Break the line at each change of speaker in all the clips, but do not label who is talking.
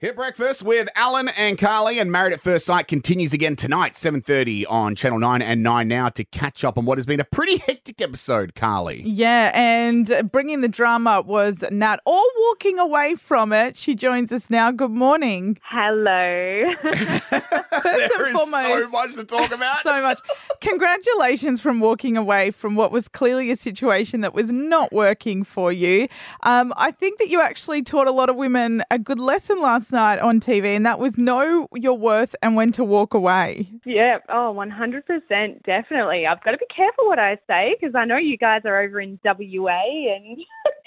Hit breakfast with Allan and Carly and Married at First Sight continues again tonight, 7.30 on Channel 9 and 9 now to catch up on what has been a pretty hectic episode, Carly.
Yeah, and bringing the drama was Nat, or walking away from it. She joins us now. Good morning.
Hello.
First
There
and
is
foremost,
so much to talk about.
so much. Congratulations from walking away from what was clearly a situation that was not working for you. Um, I think that you actually taught a lot of women a good lesson last night on TV, and that was know your worth and when to walk away.
yeah, oh, 100%, definitely. I've got to be careful what I say because I know you guys are over in WA and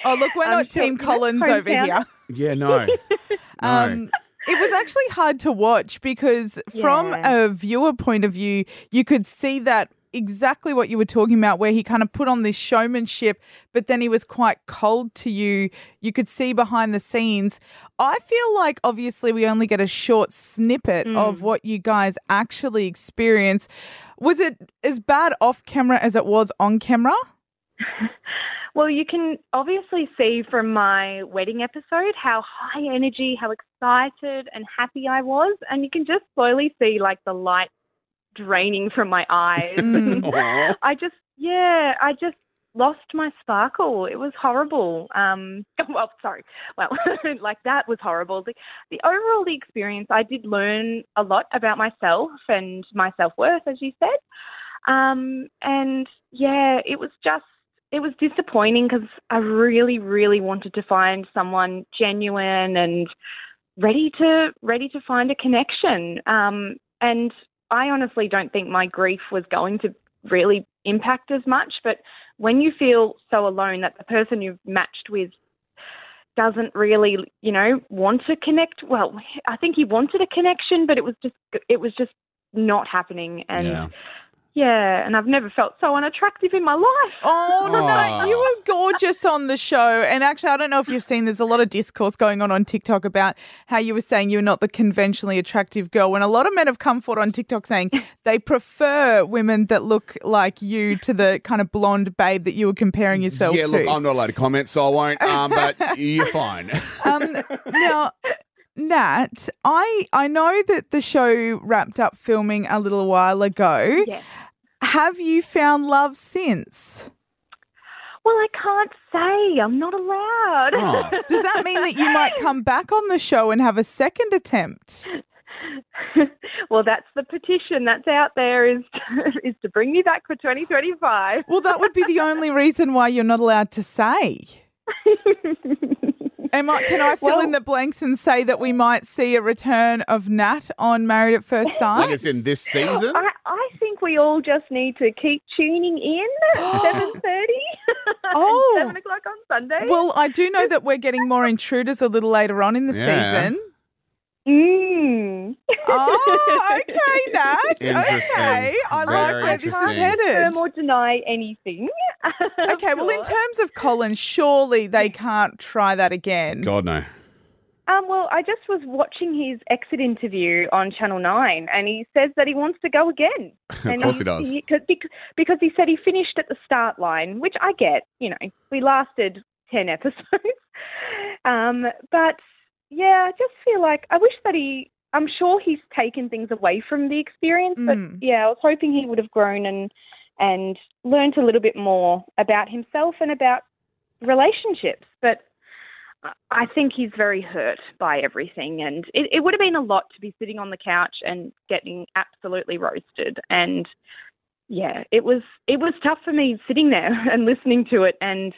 Oh, look, we're not Team Collins over here.
yeah, no. no.
Um, it was actually hard to watch because, from a viewer point of view, you could see that exactly what you were talking about, where he kind of put on this showmanship, but then he was quite cold to you. You could see behind the scenes. I feel like obviously we only get a short snippet of mm. what you guys actually experience. Was it as bad off camera as it was on camera?
Well, you can obviously see from my wedding episode how high energy, how excited and happy I was. And you can just slowly see like the light draining from my eyes. I just, yeah, I just lost my sparkle. It was horrible. Um, well, sorry. Well, like that was horrible. The, the overall the experience, I did learn a lot about myself and my self worth, as you said. Um, and yeah, it was just, it was disappointing because I really, really wanted to find someone genuine and ready to ready to find a connection. Um, and I honestly don't think my grief was going to really impact as much. But when you feel so alone that the person you've matched with doesn't really, you know, want to connect, well, I think he wanted a connection, but it was just it was just not happening. And
Yeah.
Yeah, and I've never felt so unattractive in my life.
Oh, no,
Aw.
you were gorgeous on the show. And actually, I don't know if you've seen, there's a lot of discourse going on on TikTok about how you were saying you're not the conventionally attractive girl. When a lot of men have come forward on TikTok saying they prefer women that look like you to the kind of blonde babe that you were comparing yourself
yeah,
to.
look, I'm not allowed to comment, so I won't, um, but you're fine.
Um, now, Nat, I I know that the show wrapped up filming a little while ago.
Yes.
Have you found love since?
Well, I can't say. I'm not allowed.
Oh.
Does that mean that you might come back on the show and have a second attempt?
well, that's the petition that's out there is is to bring me back for 2025.
Well, that would be the only reason why you're not allowed to say. Am I, can I fill
Well-
in the blanks and say that we might see a return of Nat on Married at First Sight?
like it's in this season.
I, I think we all just need to keep tuning in at 7.30
Oh.
7 o'clock on Sunday.
Well, I do know that we're getting more intruders a little later on in the
Yeah.
season.
mm.
Oh, okay, Nat.
Interesting.
Okay, I like where this is headed.
confirm or deny anything.
Okay, well, in terms of Colin, surely they can't try that again.
God, no.
Um, well, I just was watching his exit interview on Channel 9, and he says that he wants to go again.
Of course he does.
Because, because he said he finished at the start line, which I get. You know, we lasted 10 episodes. um, but, yeah, I just feel like I wish that he, I'm sure he's taken things away from the experience, but
Mm.
yeah, I was hoping he would have grown and, and learned a little bit more about himself and about relationships. But I think he's very hurt by everything, and it, it would have been a lot to be sitting on the couch and getting absolutely roasted. And yeah, it was it was tough for me sitting there and listening to it, and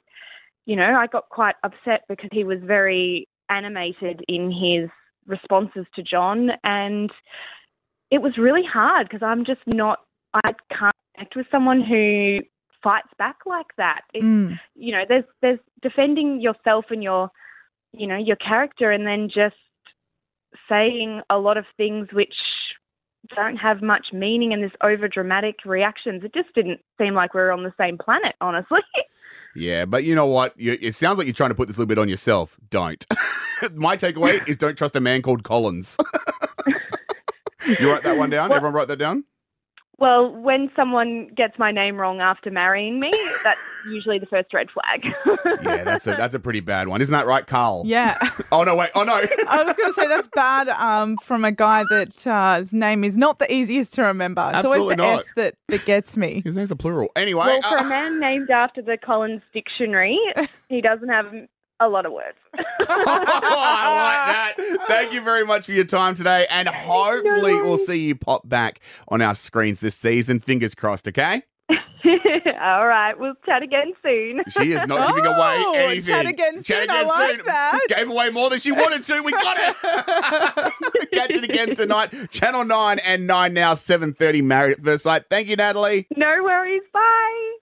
you know, I got quite upset because he was very animated in his responses to John, and it was really hard because I'm just not I can't connect with someone who fights back like that. It's
Mm.
you know, there's there's defending yourself and your you know, your character and then just saying a lot of things which don't have much meaning and this over dramatic reactions. It just didn't seem like we were on the same planet, honestly.
Yeah, but you know what? You, it sounds like you're trying to put this a little bit on yourself. Don't. My takeaway is don't trust a man called Collins. you write that one down?
Well-
Everyone write that down?
Well, when someone gets my name wrong after marrying me, that's usually the first red flag.
Yeah, that's a that's a pretty bad one, isn't that right, Carl?
Yeah.
Oh no, wait. Oh no.
I was going to say that's bad um, from a guy that uh, his name is not the easiest to remember. It's always the
not.
S that, that gets me.
His name's a plural. Anyway,
well, for
uh,
a man named after the Collins Dictionary, he doesn't have a lot of words.
I like that. Thank you very much for your time today, and hopefully we'll see you pop back on our screens this season. Fingers crossed. Okay.
All right, we'll chat again soon.
She is not giving away
Oh,
anything.
chat again soon. I like that.
Gave away more than she wanted to. We got it. Catch it again tonight. Channel 9 and 9 now, 7.30, Married at First Sight. Thank you, Natalie.
No worries. Bye.